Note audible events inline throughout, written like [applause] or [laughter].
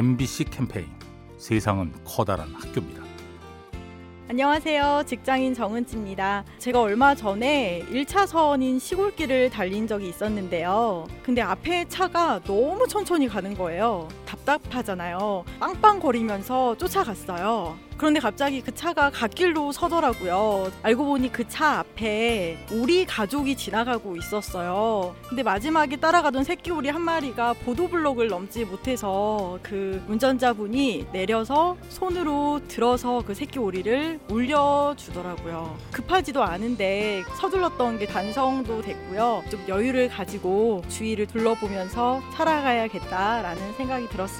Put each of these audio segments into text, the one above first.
MBC 캠페인 세상은 커다란 학교입니다. 안녕하세요. 직장인 정은지입니다. 제가 얼마 전에 1차선인 시골길을 달린 적이 있었는데요. 근데 앞에 차가 너무 천천히 가는 거예요. 답답하잖아요. 빵빵거리면서 쫓아갔어요. 그런데 갑자기 그 차가 갓길로 서더라고요. 알고 보니 그 차 앞에 우리 가족이 지나가고 있었어요. 근데 마지막에 따라가던 새끼 오리 한 마리가 보도블록을 넘지 못해서 그 운전자분이 내려서 손으로 들어서 그 새끼 오리를 올려주더라고요. 급하지도 않은데 서둘렀던 게 단성도 됐고요. 좀 여유를 가지고 주위를 둘러보면서 살아가야겠다라는 생각이 들었습니다.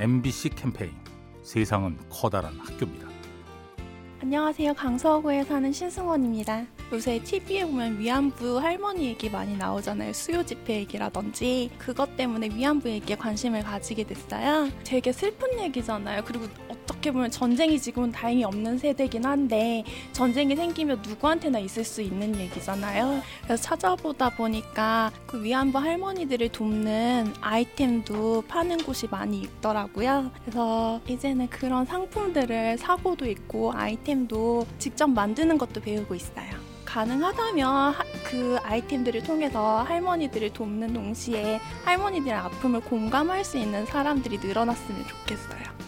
MBC 캠페인 세상은 커다란 학교입니다. 안녕하세요. 강서구에 사는 신승원입니다. 요새 TV에 보면 위안부 할머니 얘기 많이 나오잖아요. 수요 집회 얘기라든지. 그것 때문에 위안부 얘기에 관심을 가지게 됐어요. 되게 슬픈 얘기잖아요. 그리고 어떻게 보면 전쟁이 지금은 다행히 없는 세대긴 한데 전쟁이 생기면 누구한테나 있을 수 있는 얘기잖아요. 그래서 찾아보다 보니까 그 위안부 할머니들을 돕는 아이템도 파는 곳이 많이 있더라고요. 그래서 이제는 그런 상품들을 사고도 있고 아이템도 직접 만드는 것도 배우고 있어요. 가능하다면 그 아이템들을 통해서 할머니들을 돕는 동시에 할머니들의 아픔을 공감할 수 있는 사람들이 늘어났으면 좋겠어요.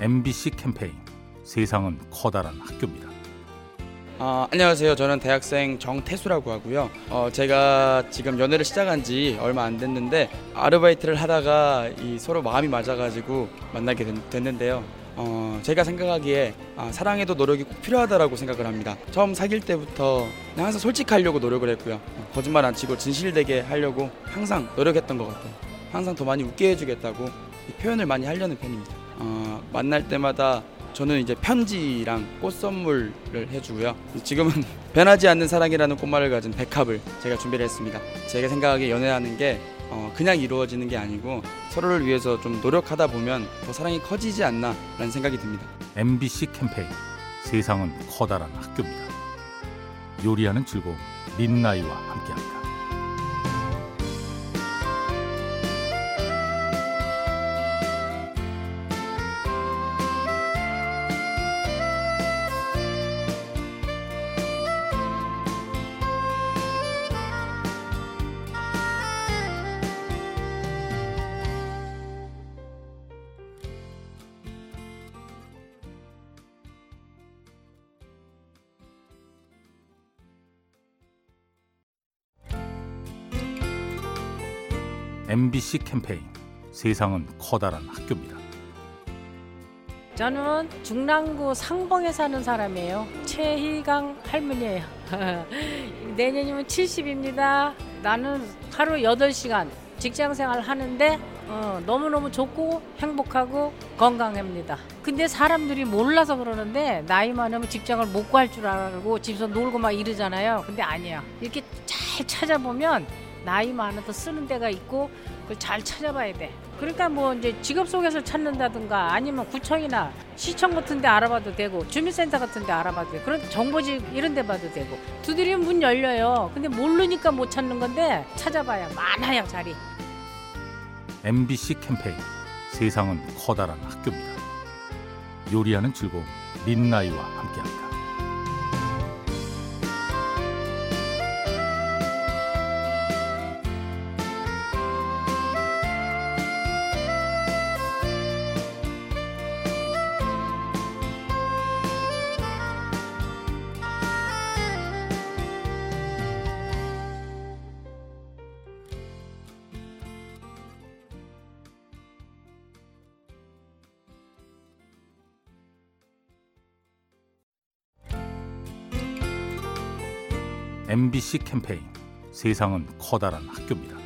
MBC 캠페인 세상은 커다란 학교입니다. 어, 안녕하세요. 저는 대학생 정태수라고 하고요. 어, 제가 지금 연애를 시작한 지 얼마 안 됐는데 아르바이트를 하다가 이 서로 마음이 맞아가지고 만나게 됐, 는데요 어, 제가 생각하기에 아, 사랑에도 노력이 꼭 필요하다라고 생각을 합니다. 처음 사귈 때부터 항상 솔직하려고 노력을 했고요. 거짓말 안 치고 진실되게 하려고 항상 노력했던 것 같아요. 항상 더 많이 웃게 해주겠다고 표현을 많이 하려는 편입니다. 어, 만날 때마다 저는 이제 편지랑 꽃 선물을 해주고요. 지금은 [laughs] 변하지 않는 사랑이라는 꽃말을 가진 백합을 제가 준비를 했습니다. 제가 생각하기에 연애하는 게 어, 그냥 이루어지는 게 아니고 서로를 위해서 좀 노력하다 보면 더 사랑이 커지지 않나라는 생각이 듭니다. MBC 캠페인 세상은 커다란 학교입니다. 요리하는 즐거움 민나이와 함께합니다. MBC 캠페인 세상은 커다란 학교입니다. 저는 중랑구 상봉에 사는 사람이에요. 최희강 할머니예요. [laughs] 내년이면 70입니다. 나는 하루 8시간 직장 생활 하는데 어, 너무너무 좋고 행복하고 건강합니다. 근데 사람들이 몰라서 그러는데 나이 많으면 직장을 못 구할 줄 알고 집에서 놀고 막 이러잖아요. 근데 아니야. 이렇게 잘 찾아보면 나이 많아도 쓰는 데가 있고 그걸 잘 찾아봐야 돼. 그러니까 뭐 이제 직업 속에서 찾는다든가 아니면 구청이나 시청 같은 데 알아봐도 되고 주민센터 같은 데 알아봐도 되고 그런 정보직 이런 데 봐도 되고 두드리면 문 열려요. 근데 모르니까 못 찾는 건데 찾아봐야 많아요 자리. MBC 캠페인 세상은 커다란 학교입니다. 요리하는 즐거움 민나이와 함께합니다. MBC 캠페인 세상은 커다란 학교입니다.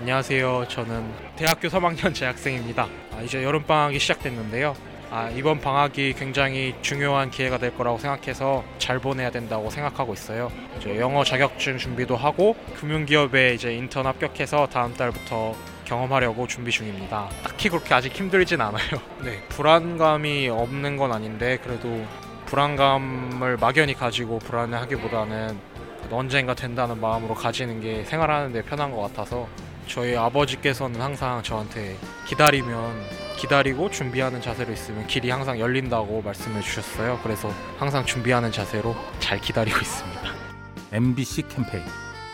안녕하세요. 저는 대학교 3학년 재학생입니다. 아, 이제 여름 방학이 시작됐는데요. 아, 이번 방학이 굉장히 중요한 기회가 될 거라고 생각해서 잘 보내야 된다고 생각하고 있어요. 이제 영어 자격증 준비도 하고 금융기업에 이제 인턴 합격해서 다음 달부터 경험하려고 준비 중입니다. 딱히 그렇게 아직 힘들진 않아요. [laughs] 네, 불안감이 없는 건 아닌데 그래도 불안감을 막연히 가지고 불안해하기보다는 언젠가 된다는 마음으로 가지는 게 생활하는데 편한 것 같아서 저희 아버지께서는 항상 저한테 기다리면 기다리고 준비하는 자세로 있으면 길이 항상 열린다고 말씀해 주셨어요. 그래서 항상 준비하는 자세로 잘 기다리고 있습니다. MBC 캠페인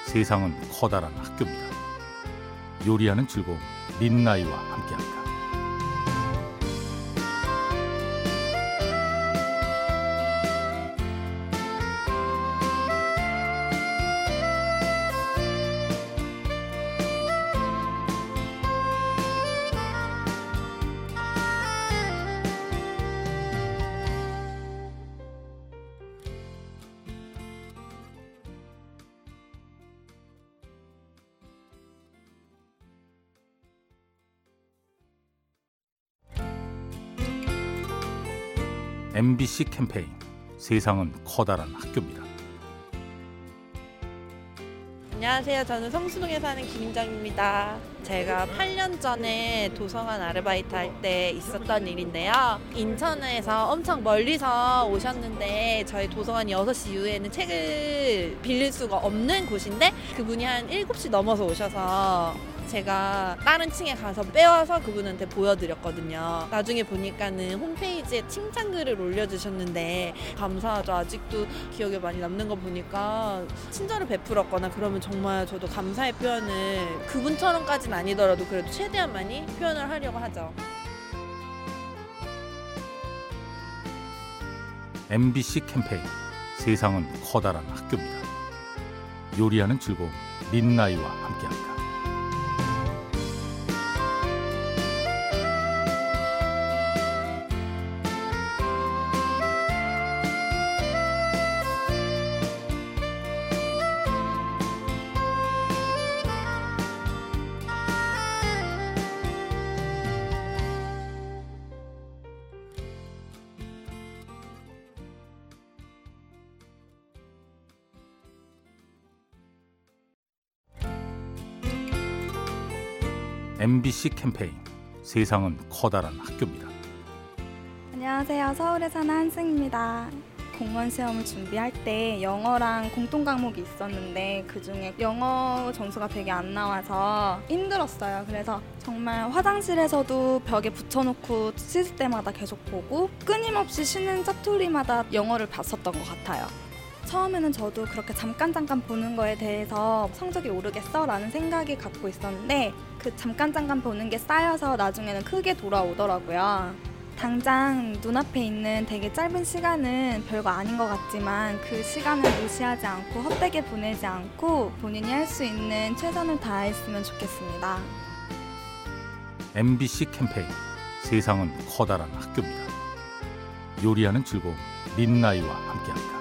세상은 커다란 학교입니다. 요리하는 즐거움 민나이와 함께합니다. MBC 캠페인 세상은 커다란 학교입니다. 안녕하세요. 저는 성수동에 사는 김인정입니다. 제가 8년 전에 도서관 아르바이트 할 때 있었던 일인데요. 인천에서 엄청 멀리서 오셨는데 저희 도서관이 6시 이후에는 책을 빌릴 수가 없는 곳인데 그분이 한 7시 넘어서 오셔서 제가 다른 층에 가서 빼와서 그분한테 보여드렸거든요. 나중에 보니까는 홈페이지에 칭찬글을 올려주셨는데 감사하죠. 아직도 기억에 많이 남는 거 보니까 친절을 베풀었거나 그러면 정말 저도 감사의 표현을 그분처럼까지는 아니더라도 그래도 최대한 많이 표현을 하려고 하죠. MBC 캠페인 세상은 커다란 학교입니다. 요리하는 즐거움 민나이와 함께합니다. MBC 캠페인 세상은 커다란 학교입니다. 안녕하세요. 서울에 사는 한승입니다. 공무원 시험을 준비할 때 영어랑 공통 과목이 있었는데 그 중에 영어 점수가 되게 안 나와서 힘들었어요. 그래서 정말 화장실에서도 벽에 붙여놓고 씻을 때마다 계속 보고 끊임없이 쉬는 짜투리마다 영어를 봤었던 것 같아요. 처음에는 저도 그렇게 잠깐 잠깐 보는 거에 대해서 성적이 오르겠어? 라는 생각이 갖고 있었는데 그 잠깐 잠깐 보는 게 쌓여서 나중에는 크게 돌아오더라고요. 당장 눈앞에 있는 되게 짧은 시간은 별거 아닌 것 같지만 그 시간을 무시하지 않고 헛되게 보내지 않고 본인이 할 수 있는 최선을 다했으면 좋겠습니다. MBC 캠페인 세상은 커다란 학교입니다. 요리하는 즐거움 민나이와 함께합니다.